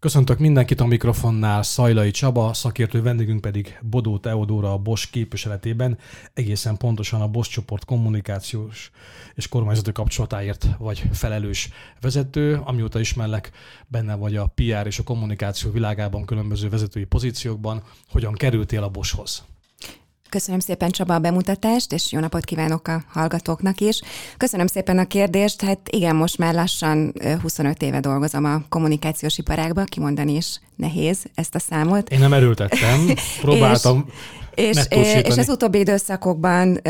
Köszöntök mindenkit a mikrofonnál, Szajlai Csaba, szakértő vendégünk pedig Bodó Teodóra a Bosch képviseletében, egészen pontosan a Bosch csoport kommunikációs és kormányzati kapcsolatáért vagy felelős vezető, amióta ismerlek, benne vagy a PR és a kommunikáció világában különböző vezetői pozíciókban, hogyan kerültél a Boschhoz. Köszönöm szépen Csaba a bemutatást, és jó napot kívánok a hallgatóknak is. Köszönöm szépen a kérdést. Hát igen, most már lassan 25 éve dolgozom a kommunikációs iparágban, kimondani is nehéz ezt a számot. Én nem erőltettem, próbáltam és, és az utóbbi időszakokban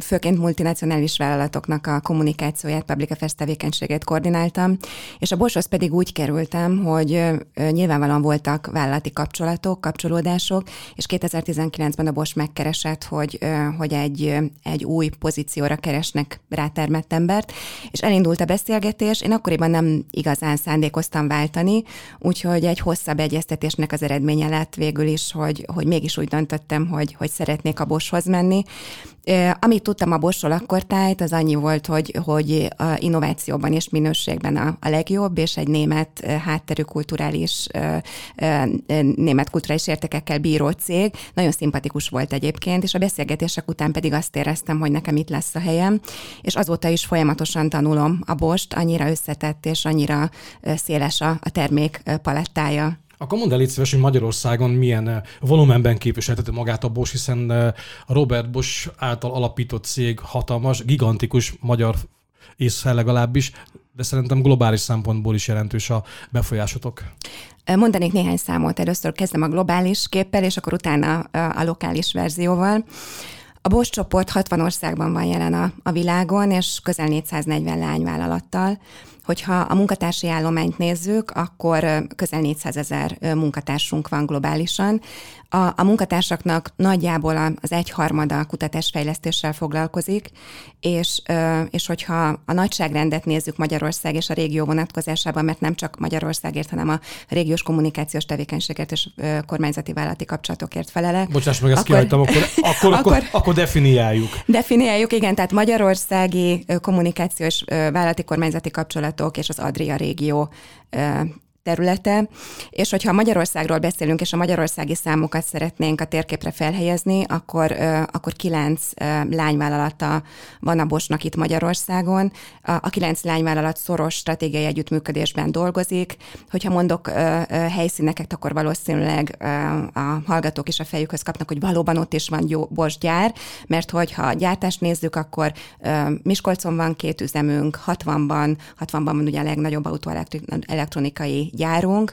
főként multinacionális vállalatoknak a kommunikációját, public affairs tevékenységét koordináltam, és a Boschhoz pedig úgy kerültem, hogy nyilvánvalóan voltak vállalati kapcsolatok, kapcsolódások, és 2019-ben a Bosch megkeresett, hogy, hogy egy, egy új pozícióra keresnek rátermett embert, és elindult a beszélgetés. Én akkoriban nem igazán szándékoztam váltani, úgyhogy egy hosszabb egyeztetésnek az eredménye lett végül is, hogy, hogy mégis úgy döntöttem, hogy hogy, hogy szeretnék a Boshoz menni. Amit tudtam a Bosról akkor tájt, az annyi volt, hogy, hogy a innovációban és minőségben a, a legjobb, és egy német hátterű kulturális, német kulturális értékekkel bíró cég. Nagyon szimpatikus volt egyébként, és a beszélgetések után pedig azt éreztem, hogy nekem itt lesz a helyem, és azóta is folyamatosan tanulom a Bost, annyira összetett és annyira széles a, a termék palettája. Akkor mondd el szíves, hogy Magyarországon milyen eh, volumenben képviselteti magát a Bosch, hiszen eh, a Robert Bosch által alapított cég hatalmas, gigantikus magyar észre legalábbis, de szerintem globális szempontból is jelentős a befolyásotok. Mondanék néhány számot. Először kezdem a globális képpel, és akkor utána a lokális verzióval. A Bosch csoport 60 országban van jelen a, a világon, és közel 440 lányvállalattal. Hogyha a munkatársi állományt nézzük, akkor közel 400 ezer munkatársunk van globálisan. A, a munkatársaknak nagyjából az egyharmada kutatásfejlesztéssel foglalkozik, és, és hogyha a nagyságrendet nézzük Magyarország és a régió vonatkozásában, mert nem csak Magyarországért, hanem a régiós kommunikációs tevékenységet és kormányzati vállalati kapcsolatokért felelek. Bocsáss meg, ezt akkor, kihagytam, akkor, akkor, akkor, akkor, akkor definiáljuk. Definiáljuk, igen, tehát magyarországi kommunikációs vállalati kormányzati kapcsolatok és az Adria régió területe, és hogyha Magyarországról beszélünk, és a magyarországi számokat szeretnénk a térképre felhelyezni, akkor, akkor kilenc lányvállalata van a Bosnak itt Magyarországon. A kilenc lányvállalat szoros stratégiai együttműködésben dolgozik. Hogyha mondok helyszíneket, akkor valószínűleg a hallgatók is a fejükhöz kapnak, hogy valóban ott is van jó Bos gyár, mert hogyha a gyártást nézzük, akkor Miskolcon van két üzemünk, 60-ban, 60-ban van ugye a legnagyobb autóelektronikai gyárunk,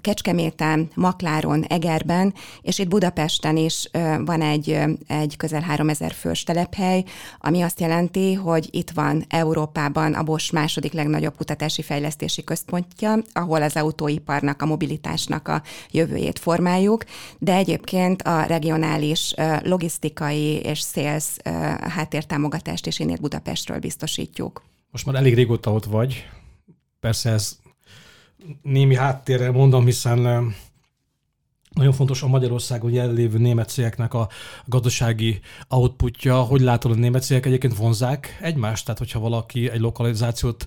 Kecskeméten, Makláron, Egerben, és itt Budapesten is van egy, egy közel 3000 fős telephely, ami azt jelenti, hogy itt van Európában a Bosch második legnagyobb kutatási fejlesztési központja, ahol az autóiparnak, a mobilitásnak a jövőjét formáljuk, de egyébként a regionális logisztikai és sales háttértámogatást is én Budapestről biztosítjuk. Most már elég régóta ott vagy, persze ez némi háttérre mondom, hiszen nagyon fontos a Magyarországon jelenlévő német cégeknek a gazdasági outputja. Hogy látod, a német cégek egyébként vonzák egymást? Tehát, hogyha valaki egy lokalizációt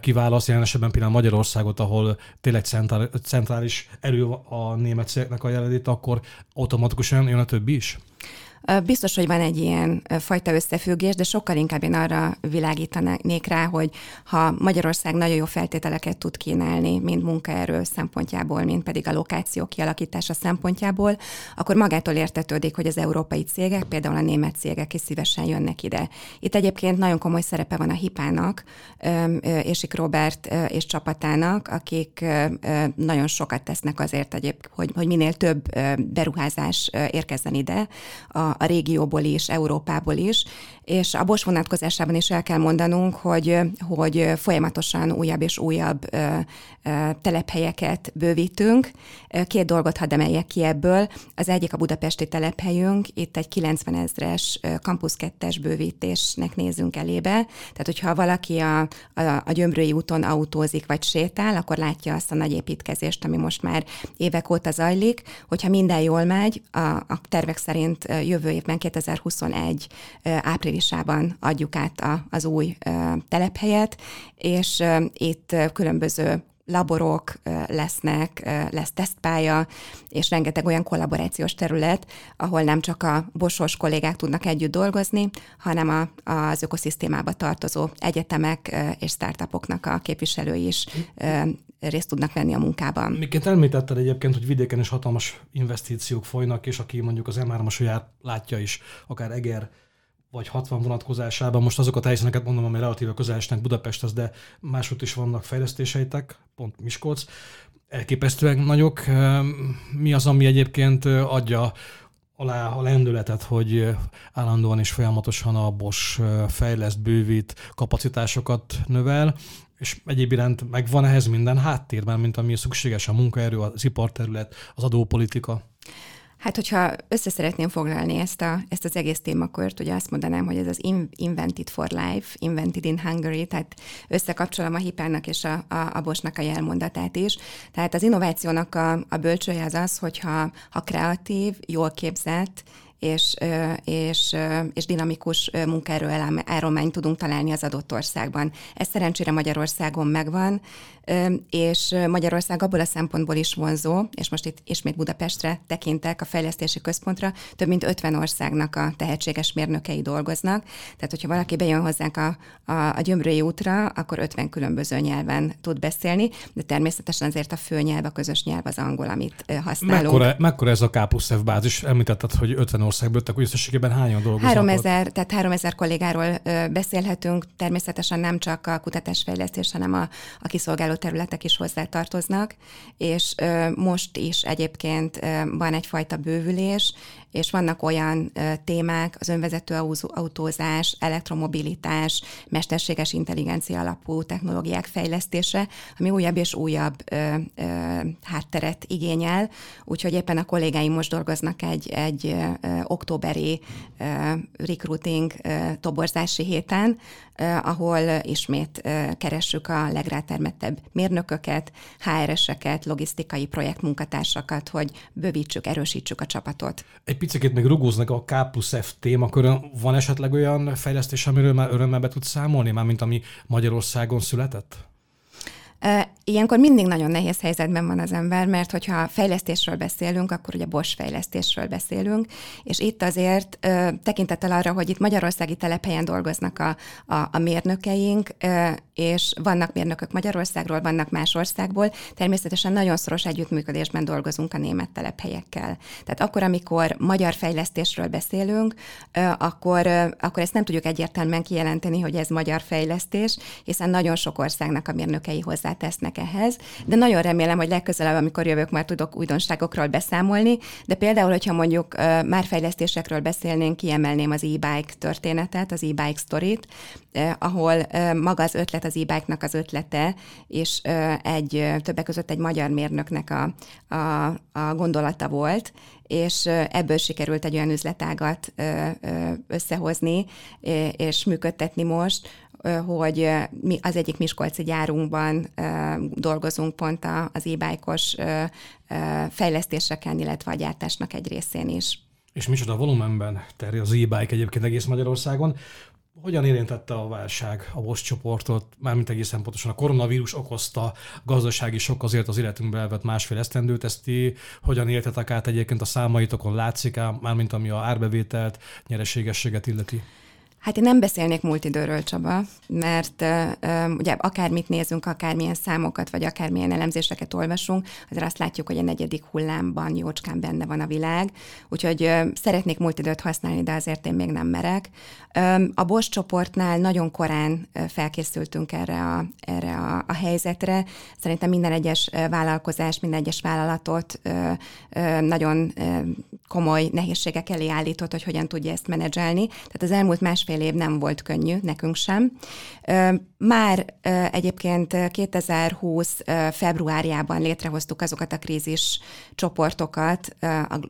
kiválaszt, jelen esetben például Magyarországot, ahol tényleg centrális erő a német cégeknek a jelenlét, akkor automatikusan jön a többi is? Biztos, hogy van egy ilyen fajta összefüggés, de sokkal inkább én arra világítanék rá, hogy ha Magyarország nagyon jó feltételeket tud kínálni, mind munkaerő szempontjából, mind pedig a lokáció kialakítása szempontjából, akkor magától értetődik, hogy az európai cégek, például a német cégek is szívesen jönnek ide. Itt egyébként nagyon komoly szerepe van a Hipának, Ésik Robert és csapatának, akik nagyon sokat tesznek azért, egyéb, hogy, hogy minél több beruházás érkezzen ide a a régióból is, Európából is, és a Bosch vonatkozásában is el kell mondanunk, hogy, hogy folyamatosan újabb és újabb telephelyeket bővítünk. Két dolgot hadd emeljek ki ebből. Az egyik a budapesti telephelyünk, itt egy 90 ezres Campus 2-es bővítésnek nézünk elébe. Tehát, hogyha valaki a, a, a Gyömrői úton autózik vagy sétál, akkor látja azt a nagy építkezést, ami most már évek óta zajlik. Hogyha minden jól megy, a, a tervek szerint jövő évben 2021 áprilisában adjuk át a, az új telephelyet, és itt különböző laborok lesznek, lesz tesztpálya, és rengeteg olyan kollaborációs terület, ahol nem csak a bosos kollégák tudnak együtt dolgozni, hanem a, az ökoszisztémába tartozó egyetemek és startupoknak a képviselői is részt tudnak venni a munkában. Miként említetted egyébként, hogy vidéken is hatalmas investíciók folynak, és aki mondjuk az M3-as látja is, akár Eger vagy 60 vonatkozásában, most azokat a helyszíneket mondom, ami relatíve közel esnek Budapesthez, de máshogy is vannak fejlesztéseitek, pont Miskolc, elképesztően nagyok. Mi az, ami egyébként adja alá a lendületet, hogy állandóan és folyamatosan a Bosch fejleszt, bővít, kapacitásokat növel, és egyéb iránt megvan ehhez minden háttérben, mint ami szükséges a munkaerő, az iparterület, az adópolitika? Hát, hogyha össze szeretném foglalni ezt, a, ezt az egész témakört, ugye azt mondanám, hogy ez az Invented for Life, Invented in Hungary, tehát összekapcsolom a hipának és a, a, a Bosnak a jelmondatát is. Tehát az innovációnak a, a bölcsője az az, hogyha ha kreatív, jól képzett, és, és, és dinamikus munkaerő állományt tudunk találni az adott országban. Ez szerencsére Magyarországon megvan, és Magyarország abból a szempontból is vonzó, és most itt ismét Budapestre tekintek a fejlesztési központra, több mint 50 országnak a tehetséges mérnökei dolgoznak. Tehát, hogyha valaki bejön hozzánk a, a, a Gyömrői útra, akkor 50 különböző nyelven tud beszélni, de természetesen azért a fő nyelv, a közös nyelv az angol, amit használunk. Mekkora, mekkora ez a K plusz F bázis? Említetted, hogy 50 országból jöttek, hogy összességében hányan dolgoznak? 3000, tehát 3000 kollégáról beszélhetünk, természetesen nem csak a kutatásfejlesztés, hanem a, a kiszolgáló területek is hozzátartoznak, és most is egyébként van egyfajta bővülés, és vannak olyan témák, az önvezető autózás, elektromobilitás, mesterséges intelligencia alapú technológiák fejlesztése, ami újabb és újabb ö, ö, hátteret igényel, úgyhogy éppen a kollégáim most dolgoznak egy, egy ö, októberi recruiting toborzási héten, ahol ismét keressük a legrátermettebb mérnököket, HR-eseket, logisztikai projektmunkatársakat, hogy bővítsük, erősítsük a csapatot. Egy picit még rugóznak a K plusz F témakörön. Van esetleg olyan fejlesztés, amiről már örömmel be tudsz számolni, már mint ami Magyarországon született? Ilyenkor mindig nagyon nehéz helyzetben van az ember, mert hogyha fejlesztésről beszélünk, akkor ugye Bosch fejlesztésről beszélünk, és itt azért tekintettel arra, hogy itt magyarországi telephelyen dolgoznak a, a, a mérnökeink, és vannak mérnökök Magyarországról, vannak más országból, természetesen nagyon szoros együttműködésben dolgozunk a német telephelyekkel. Tehát akkor, amikor magyar fejlesztésről beszélünk, akkor, akkor ezt nem tudjuk egyértelműen kijelenteni, hogy ez magyar fejlesztés, hiszen nagyon sok országnak a mérnökei hozzátesznek ehhez, de nagyon remélem, hogy legközelebb, amikor jövök, már tudok újdonságokról beszámolni, de például, hogyha mondjuk már fejlesztésekről beszélnénk, kiemelném az e-bike történetet, az e-bike sztorit, ahol maga az ötlet, az e-bike-nak az ötlete, és egy többek között egy magyar mérnöknek a, a, a gondolata volt, és ebből sikerült egy olyan üzletágat összehozni és működtetni most, hogy mi az egyik Miskolci gyárunkban dolgozunk pont az e-bike-os fejlesztéseken, illetve a gyártásnak egy részén is. És micsoda volumenben terjed az e-bike egyébként egész Magyarországon. Hogyan érintette a válság a Bosch csoportot, mármint egészen pontosan a koronavírus okozta gazdasági sok azért az életünkbe elvett másfél esztendőt, ezt ti hogyan éltetek át egyébként a számaitokon, látszik ám, mármint ami a árbevételt, nyereségességet illeti? Hát én nem beszélnék multidőről, Csaba, mert uh, ugye akármit nézünk, akármilyen számokat, vagy akármilyen elemzéseket olvasunk, azért azt látjuk, hogy a negyedik hullámban jócskán benne van a világ, úgyhogy uh, szeretnék multidőt használni, de azért én még nem merek. Um, a Bosch csoportnál nagyon korán felkészültünk erre a, erre a, a helyzetre. Szerintem minden egyes vállalkozás, minden egyes vállalatot uh, uh, nagyon uh, komoly nehézségek elé állított, hogy hogyan tudja ezt menedzselni. Tehát az elmúlt másfél másfél év nem volt könnyű, nekünk sem. Már egyébként 2020 februárjában létrehoztuk azokat a krízis csoportokat a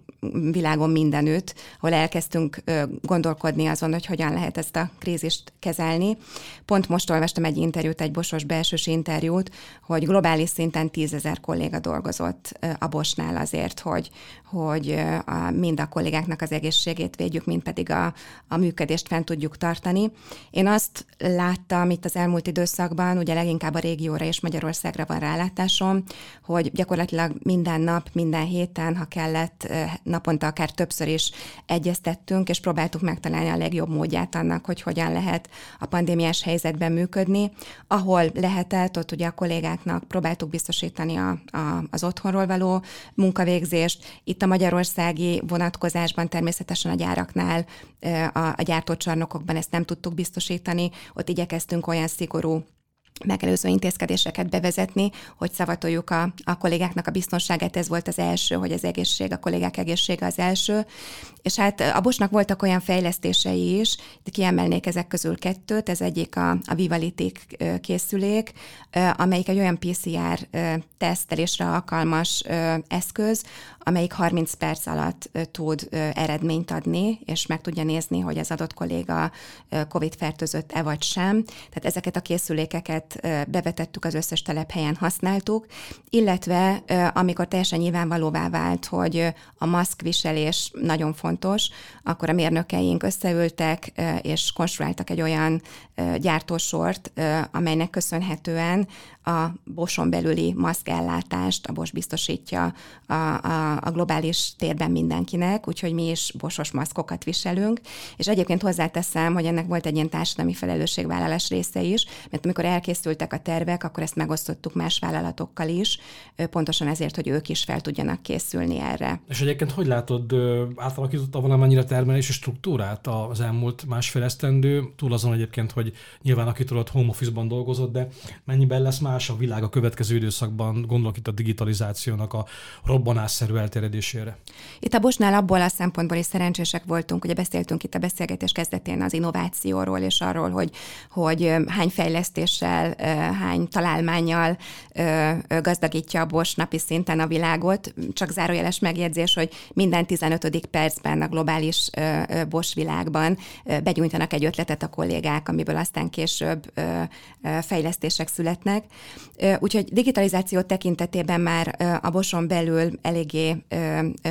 világon mindenütt, ahol elkezdtünk gondolkodni azon, hogy hogyan lehet ezt a krízist kezelni. Pont most olvastam egy interjút, egy bosos belsős interjút, hogy globális szinten tízezer kolléga dolgozott a Bosnál azért, hogy, hogy a, mind a kollégáknak az egészségét védjük, mind pedig a, a működést fent tudjuk tartani. Én azt láttam itt az elmúlt időszakban, ugye leginkább a régióra és Magyarországra van rálátásom, hogy gyakorlatilag minden nap, minden héten, ha kellett, naponta akár többször is egyeztettünk, és próbáltuk megtalálni a legjobb módját annak, hogy hogyan lehet a pandémiás helyzetben működni. Ahol lehetett, ott ugye a kollégáknak próbáltuk biztosítani a, a, az otthonról való munkavégzést. Itt a magyarországi vonatkozásban természetesen a gyáraknál, a, a gyártócsarnokokban ezt nem tudtuk biztosítani. Ott igyekeztünk olyan szigorú megelőző intézkedéseket bevezetni, hogy szavatoljuk a, a kollégáknak a biztonságát, ez volt az első, hogy az egészség, a kollégák egészsége az első. És hát a Bosnak voltak olyan fejlesztései is, de kiemelnék ezek közül kettőt, ez egyik a, a Vivalitik készülék, amelyik egy olyan PCR tesztelésre alkalmas eszköz, amelyik 30 perc alatt tud eredményt adni, és meg tudja nézni, hogy az adott kolléga COVID-fertőzött-e vagy sem. Tehát ezeket a készülékeket bevetettük, az összes telephelyen használtuk, illetve amikor teljesen nyilvánvalóvá vált, hogy a maszkviselés nagyon fontos, akkor a mérnökeink összeültek, és konstruáltak egy olyan gyártósort, amelynek köszönhetően a Boson belüli maszkellátást a Bos biztosítja a, a, a globális térben mindenkinek, úgyhogy mi is bosos maszkokat viselünk, és egyébként hozzáteszem, hogy ennek volt egy ilyen társadalmi felelősségvállalás része is, mert amikor elkészültek a tervek, akkor ezt megosztottuk más vállalatokkal is, pontosan ezért, hogy ők is fel tudjanak készülni erre. És egyébként hogy látod, átalakította valamennyire termelési struktúrát az elmúlt másfél esztendő, túl azon egyébként, hogy nyilván aki tudott home office-ban dolgozott, de mennyiben lesz más a világ a következő időszakban, gondolok itt a digitalizációnak a robbanásszerű elterjedésére? Itt a Bosnál abból a szempontból is szerencsések voltunk, ugye beszéltünk itt a beszélgetés kezdetén az innovációról és arról, hogy, hogy hány fejlesztéssel, hány találmányjal gazdagítja a Bos napi szinten a világot. Csak zárójeles megjegyzés, hogy minden 15. percben a globális Bos világban begyújtanak egy ötletet a kollégák, amiből aztán később fejlesztések születnek. Úgyhogy digitalizáció tekintetében már a Boson belül eléggé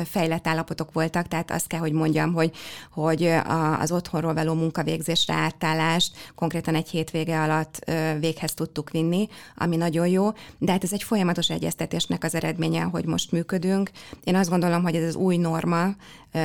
fejlett állapotok voltak, tehát azt kell, hogy mondjam, hogy, hogy az otthonról való munkavégzésre átállást konkrétan egy hétvége alatt véghez tudtuk vinni, ami nagyon jó, de hát ez egy folyamatos egyeztetésnek az eredménye, hogy most működünk. Én azt gondolom, hogy ez az új norma,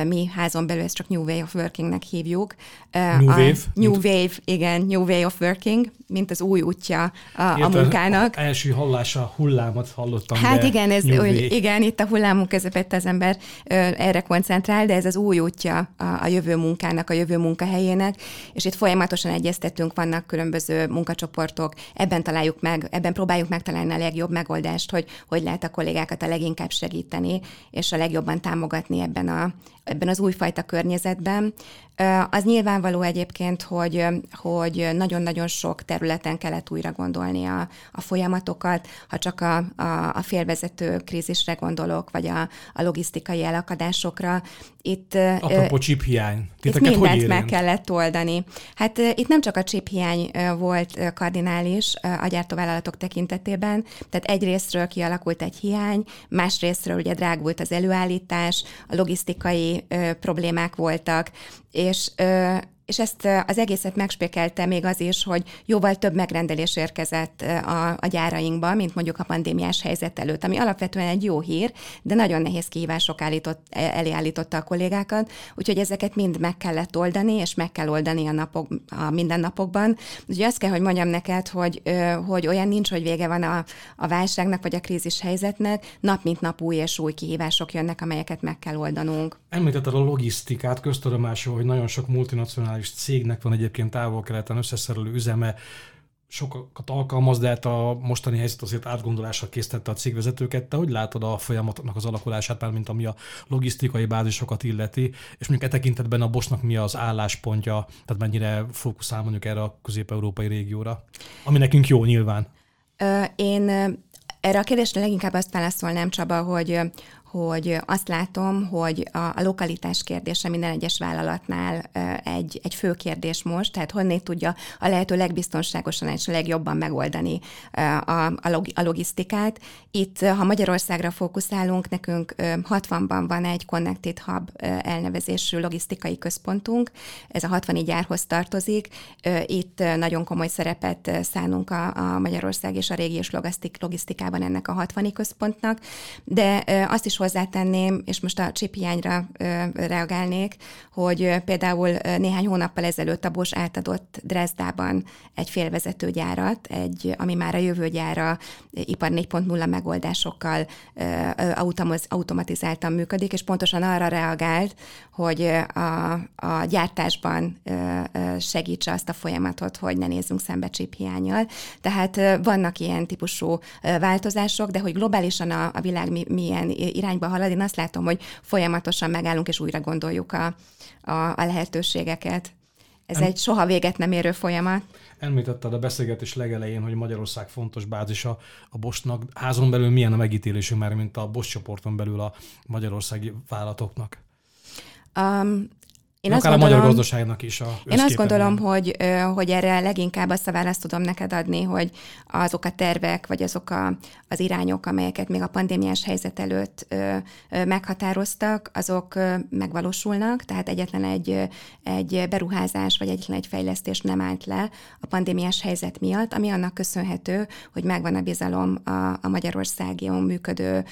mi házon belül ezt csak New Way of Workingnek hívjuk. New a Wave? New Wave, igen, New Way of Working, mint az új útja a, a munkának. Első hallása hullámot hallottam. Hát igen, ez, hogy, igen, itt a hullámunk közepette az ember erre koncentrál, de ez az új útja a, a jövő munkának, a jövő munkahelyének, és itt folyamatosan egyeztetünk, vannak különböző munkacsoportok, ebben találjuk meg, ebben próbáljuk megtalálni a legjobb megoldást, hogy hogy lehet a kollégákat a leginkább segíteni, és a legjobban támogatni ebben, a, ebben az újfajta környezetben. Az nyilvánvaló egyébként, hogy, hogy nagyon-nagyon sok területen kellett újra gondolni a, a folyamatokat, ha csak a, a, a félvezető krízisre gondolok, vagy a, a logisztikai elakadásokra. Itt, Apropó chip hiány. Itt mindent hogy meg kellett oldani. Hát itt nem csak a chip hiány volt kardinális a gyártóvállalatok tekintetében, tehát egyrésztről kialakult egy hiány, másrésztről ugye drágult az előállítás, a logisztikai problémák voltak, és és ezt az egészet megspékelte még az is, hogy jóval több megrendelés érkezett a, a gyárainkba, mint mondjuk a pandémiás helyzet előtt, ami alapvetően egy jó hír, de nagyon nehéz kihívások állított, e, elé állította a kollégákat, úgyhogy ezeket mind meg kellett oldani, és meg kell oldani a, napok, a mindennapokban. Ugye azt kell, hogy mondjam neked, hogy, hogy olyan nincs, hogy vége van a, a válságnak, vagy a krízis helyzetnek, nap mint nap új és új kihívások jönnek, amelyeket meg kell oldanunk. Említetted a logisztikát, köztudomású, hogy nagyon sok multinacionális cégnek van egyébként távol-keleten összeszerelő üzeme, sokat alkalmaz, de hát a mostani helyzet azért átgondolásra készítette a cégvezetőket. Te hogy látod a folyamatoknak az alakulását, már mint ami a logisztikai bázisokat illeti, és mondjuk e tekintetben a Bosnak mi az álláspontja, tehát mennyire fókuszál mondjuk erre a közép-európai régióra, ami nekünk jó nyilván? Én erre a kérdésre leginkább azt válaszolnám, Csaba, hogy hogy azt látom, hogy a, a lokalitás kérdése minden egyes vállalatnál egy, egy fő kérdés most, tehát honnét tudja a lehető legbiztonságosan és legjobban megoldani a, a, log, a logisztikát. Itt, ha Magyarországra fókuszálunk, nekünk 60-ban van egy Connected Hub elnevezésű logisztikai központunk, ez a 60 gyárhoz tartozik. Itt nagyon komoly szerepet szánunk a, a Magyarország és a régiós logisztikában ennek a 60 központnak, de azt is hozzátenném, és most a csiphiányra reagálnék, hogy például néhány hónappal ezelőtt a Bosch átadott Dresdában egy félvezetőgyárat, egy, ami már a jövőgyára ipar 4.0 megoldásokkal automatizáltan működik, és pontosan arra reagált, hogy a, a gyártásban segítse azt a folyamatot, hogy ne nézzünk szembe csiphiányjal. Tehát vannak ilyen típusú változások, de hogy globálisan a, a világ milyen irányba halad, én azt látom, hogy folyamatosan megállunk és újra gondoljuk a, a, a lehetőségeket. Ez egy soha véget nem érő folyamat. Említetted a beszélgetés legelején, hogy Magyarország fontos bázisa a Bosnak. Házon belül milyen a megítélésünk már, mint a Bosch csoporton belül a magyarországi vállalatoknak? Um, én azt gondolom, a magyar gazdaságnak is a Én azt gondolom, hogy, hogy erre leginkább azt a választ tudom neked adni, hogy azok a tervek, vagy azok a, az irányok, amelyeket még a pandémiás helyzet előtt meghatároztak, azok megvalósulnak, tehát egyetlen egy, egy beruházás, vagy egyetlen egy fejlesztés nem állt le a pandémiás helyzet miatt, ami annak köszönhető, hogy megvan a bizalom a, a Magyarországon működő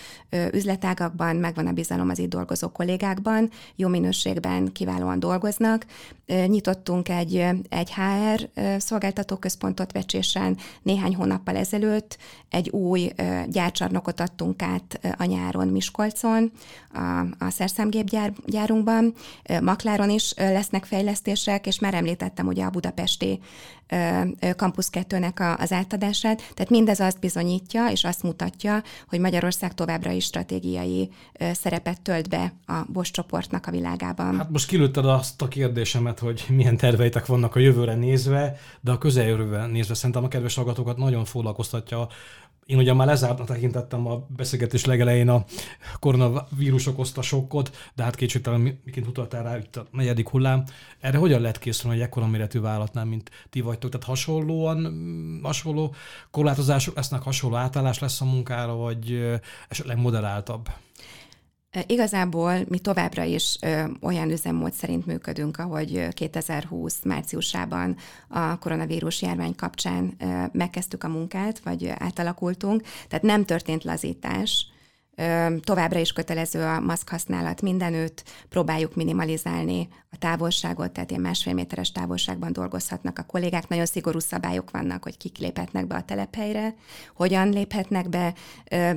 üzletágakban, megvan a bizalom az itt dolgozó kollégákban, jó minőségben, kiválóan dolgoznak. Nyitottunk egy, egy HR szolgáltatóközpontot Vecsésen néhány hónappal ezelőtt, egy új gyárcsarnokot adtunk át a nyáron Miskolcon, a, a szerszámgépgyárunkban, Makláron is lesznek fejlesztések, és már említettem ugye a budapesti Campus 2-nek az átadását. Tehát mindez azt bizonyítja, és azt mutatja, hogy Magyarország továbbra is stratégiai szerepet tölt be a Bosch csoportnak a világában. Hát most kilőtted azt a kérdésemet, hogy milyen terveitek vannak a jövőre nézve, de a közeljövőre nézve szerintem a kedves hallgatókat nagyon foglalkoztatja én ugye már lezártnak tekintettem a beszélgetés legelején a koronavírus okozta sokkot, de hát kétségtelen, miként utaltál rá itt a negyedik hullám. Erre hogyan lehet készülni egy ekkora méretű vállalatnál, mint ti vagytok? Tehát hasonlóan, mm, hasonló korlátozások lesznek, hasonló átállás lesz a munkára, vagy esetleg moderáltabb? Igazából mi továbbra is olyan üzemmód szerint működünk, ahogy 2020 márciusában a koronavírus járvány kapcsán megkezdtük a munkát, vagy átalakultunk, tehát nem történt lazítás, Továbbra is kötelező a maszk használat mindenütt, próbáljuk minimalizálni a távolságot, tehát ilyen másfél méteres távolságban dolgozhatnak a kollégák. Nagyon szigorú szabályok vannak, hogy kik léphetnek be a telephelyre, hogyan léphetnek be,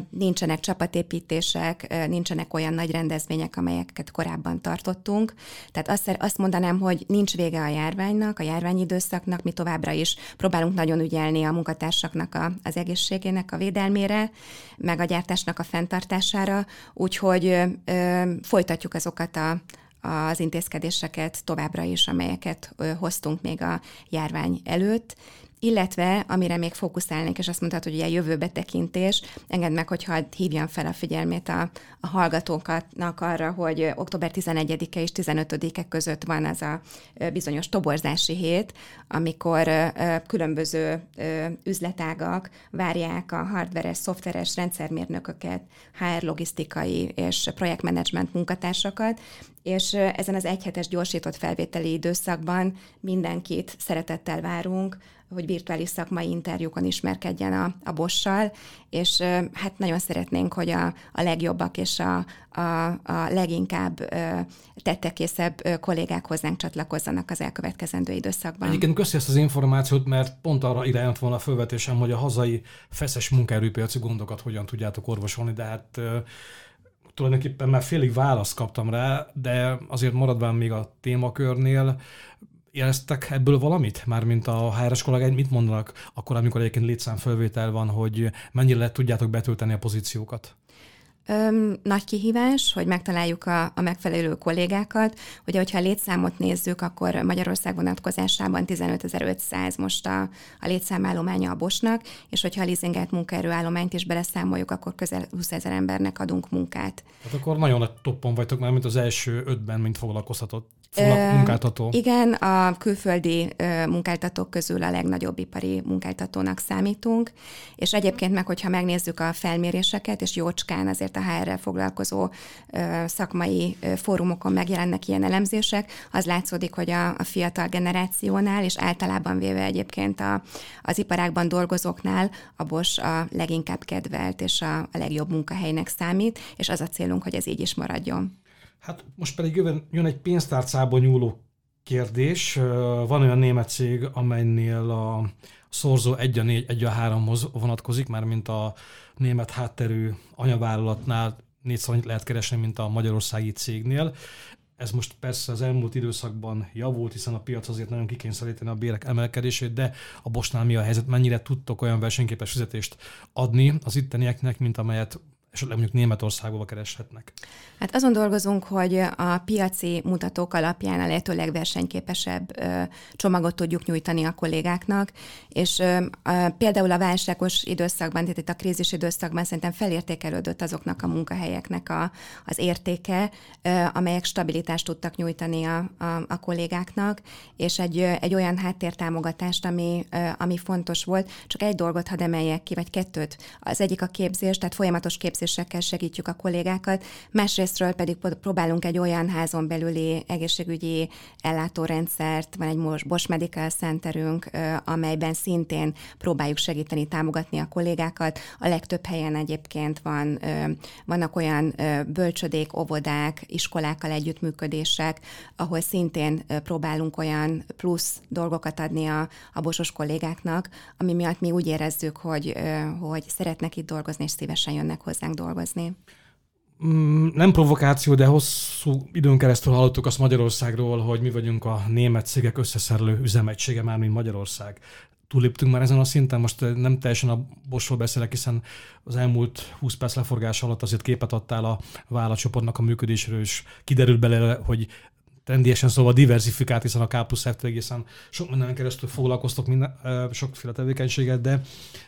nincsenek csapatépítések, nincsenek olyan nagy rendezvények, amelyeket korábban tartottunk. Tehát azt, mondanám, hogy nincs vége a járványnak, a járványidőszaknak, mi továbbra is próbálunk nagyon ügyelni a munkatársaknak a, az egészségének a védelmére, meg a gyártásnak a fenntartására, fenntartására, úgyhogy folytatjuk azokat a, az intézkedéseket továbbra is, amelyeket hoztunk még a járvány előtt, illetve amire még fókuszálnék, és azt mondtad, hogy a jövőbe tekintés, engedd meg, hogyha hívjam fel a figyelmét a, a hallgatóknak arra, hogy október 11-e és 15-e között van az a bizonyos toborzási hét, amikor különböző üzletágak várják a hardveres, szoftveres rendszermérnököket, HR logisztikai és projektmenedzsment munkatársakat, és ezen az egyhetes gyorsított felvételi időszakban mindenkit szeretettel várunk, hogy virtuális szakmai interjúkon ismerkedjen a, a bossal, és hát nagyon szeretnénk, hogy a, a legjobbak és a, a, a leginkább tettekészebb kollégák hozzánk csatlakozzanak az elkövetkezendő időszakban. Egyébként köszi ezt az információt, mert pont arra irányult volna a felvetésem, hogy a hazai feszes munkaerőpiaci gondokat hogyan tudjátok orvosolni, de hát tulajdonképpen már félig választ kaptam rá, de azért maradván még a témakörnél, éreztek ebből valamit? Mármint a HR-es kollégáid mit mondanak akkor, amikor egyébként létszámfölvétel van, hogy mennyire tudjátok betölteni a pozíciókat? Öm, nagy kihívás, hogy megtaláljuk a, a megfelelő kollégákat. Ugye, hogyha a létszámot nézzük, akkor Magyarország vonatkozásában 15.500 most a, a létszámállománya a Bosnak, és hogyha a leasingelt munkaerőállományt is beleszámoljuk, akkor közel 20 ezer embernek adunk munkát. Hát akkor nagyon nagy toppon vagytok már, mint az első ötben, mint foglalkoztatott munkáltató. Igen, a külföldi munkáltatók közül a legnagyobb ipari munkáltatónak számítunk, és egyébként meg, hogyha megnézzük a felméréseket, és jócskán azért a HR-rel foglalkozó szakmai fórumokon megjelennek ilyen elemzések, az látszódik, hogy a, a fiatal generációnál, és általában véve egyébként a, az iparákban dolgozóknál a BOS a leginkább kedvelt és a, a legjobb munkahelynek számít, és az a célunk, hogy ez így is maradjon. Hát most pedig jön, jön egy pénztárcából nyúló kérdés. Van olyan német cég, amelynél a szorzó 1 a 4, 1 a 3-hoz vonatkozik, már mint a német hátterű anyavállalatnál négyszer annyit lehet keresni, mint a magyarországi cégnél. Ez most persze az elmúlt időszakban javult, hiszen a piac azért nagyon kikényszeríteni a bérek emelkedését, de a Bosnál mi a helyzet? Mennyire tudtok olyan versenyképes fizetést adni az ittenieknek, mint amelyet esetleg mondjuk Németországba kereshetnek? Hát azon dolgozunk, hogy a piaci mutatók alapján a lehető legversenyképesebb csomagot tudjuk nyújtani a kollégáknak, és például a válságos időszakban, tehát itt a krízis időszakban szerintem felértékelődött azoknak a munkahelyeknek a, az értéke, amelyek stabilitást tudtak nyújtani a, a, a kollégáknak, és egy, egy olyan háttértámogatást, ami, ami fontos volt. Csak egy dolgot hadd emeljek ki, vagy kettőt. Az egyik a képzés, tehát folyamatos képzés képzésekkel segítjük a kollégákat, másrésztről pedig próbálunk egy olyan házon belüli egészségügyi ellátórendszert, van egy Bosch Medical Centerünk, amelyben szintén próbáljuk segíteni, támogatni a kollégákat. A legtöbb helyen egyébként van, vannak olyan bölcsödék, óvodák, iskolákkal együttműködések, ahol szintén próbálunk olyan plusz dolgokat adni a, a bosos kollégáknak, ami miatt mi úgy érezzük, hogy, hogy szeretnek itt dolgozni, és szívesen jönnek hozzánk dolgozni? Mm, nem provokáció, de hosszú időn keresztül hallottuk azt Magyarországról, hogy mi vagyunk a német cégek összeszerelő üzemegysége már, mint Magyarország. Túléptünk már ezen a szinten, most eh, nem teljesen a Bosról beszélek, hiszen az elmúlt 20 perc leforgás alatt azért képet adtál a vállalatcsoportnak a működésről, és kiderült belőle, hogy rendiesen szóval diversifikált, hiszen a K plusz egészen sok minden keresztül foglalkoztok minden, sokféle tevékenységet, de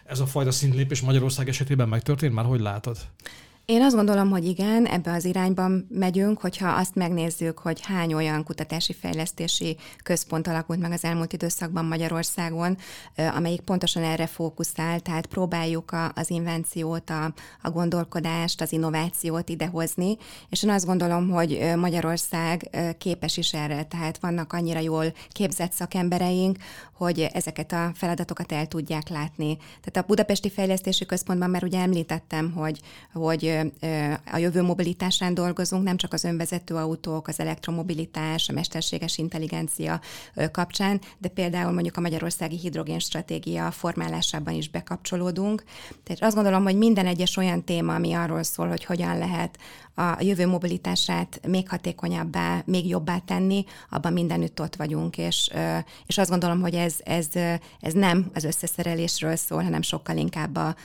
ez a fajta szintlépés Magyarország esetében megtörtént már, hogy látod? Én azt gondolom, hogy igen, ebbe az irányban megyünk, hogyha azt megnézzük, hogy hány olyan kutatási fejlesztési központ alakult meg az elmúlt időszakban Magyarországon, amelyik pontosan erre fókuszál, tehát próbáljuk az invenciót, a, a gondolkodást, az innovációt idehozni, és én azt gondolom, hogy Magyarország képes is erre, tehát vannak annyira jól képzett szakembereink, hogy ezeket a feladatokat el tudják látni. Tehát a Budapesti Fejlesztési Központban már ugye említettem, hogy, hogy a jövő mobilitásán dolgozunk, nem csak az önvezető autók, az elektromobilitás, a mesterséges intelligencia kapcsán, de például mondjuk a Magyarországi Hidrogén Stratégia formálásában is bekapcsolódunk. Tehát azt gondolom, hogy minden egyes olyan téma, ami arról szól, hogy hogyan lehet a jövő mobilitását még hatékonyabbá, még jobbá tenni, abban mindenütt ott vagyunk, és, és azt gondolom, hogy ez, ez, ez nem az összeszerelésről szól, hanem sokkal inkább a,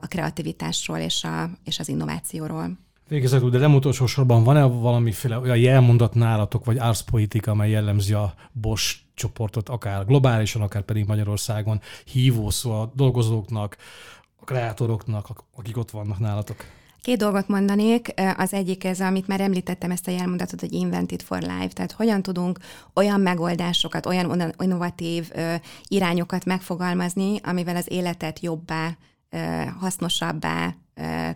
a kreativitásról és, a, és az innovációról. Végezetül, de nem utolsó sorban van-e valamiféle olyan jelmondat nálatok, vagy árszpolitika, amely jellemzi a Bosch csoportot, akár globálisan, akár pedig Magyarországon hívó szó a dolgozóknak, a kreátoroknak, akik ott vannak nálatok? Két dolgot mondanék. Az egyik ez, amit már említettem, ezt a jelmondatot, hogy Invented for Life. Tehát hogyan tudunk olyan megoldásokat, olyan innovatív irányokat megfogalmazni, amivel az életet jobbá, hasznosabbá,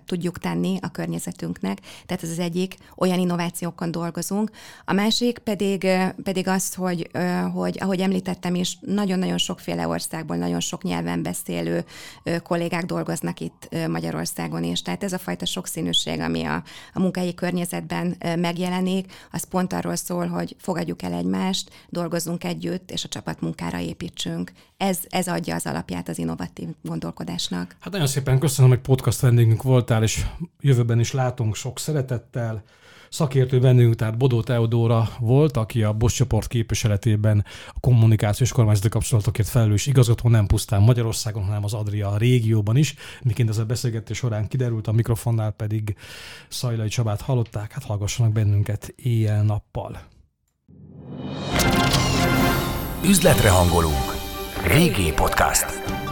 tudjuk tenni a környezetünknek. Tehát ez az egyik, olyan innovációkon dolgozunk. A másik pedig, pedig az, hogy, hogy ahogy említettem is, nagyon-nagyon sokféle országból, nagyon sok nyelven beszélő kollégák dolgoznak itt Magyarországon is. Tehát ez a fajta sokszínűség, ami a, a munkai környezetben megjelenik, az pont arról szól, hogy fogadjuk el egymást, dolgozzunk együtt, és a csapatmunkára építsünk. Ez, ez adja az alapját az innovatív gondolkodásnak. Hát nagyon szépen köszönöm, hogy podcast vendég vendégünk voltál, és jövőben is látunk sok szeretettel. Szakértő vendégünk, tehát Bodó Teodóra volt, aki a Bosch csoport képviseletében a kommunikációs kormányzati kapcsolatokért felelős igazgató, nem pusztán Magyarországon, hanem az Adria régióban is. Miként ez a beszélgetés során kiderült, a mikrofonnál pedig Szajlai Csabát hallották, hát hallgassanak bennünket éjjel-nappal. Üzletre hangolunk. Régi podcast.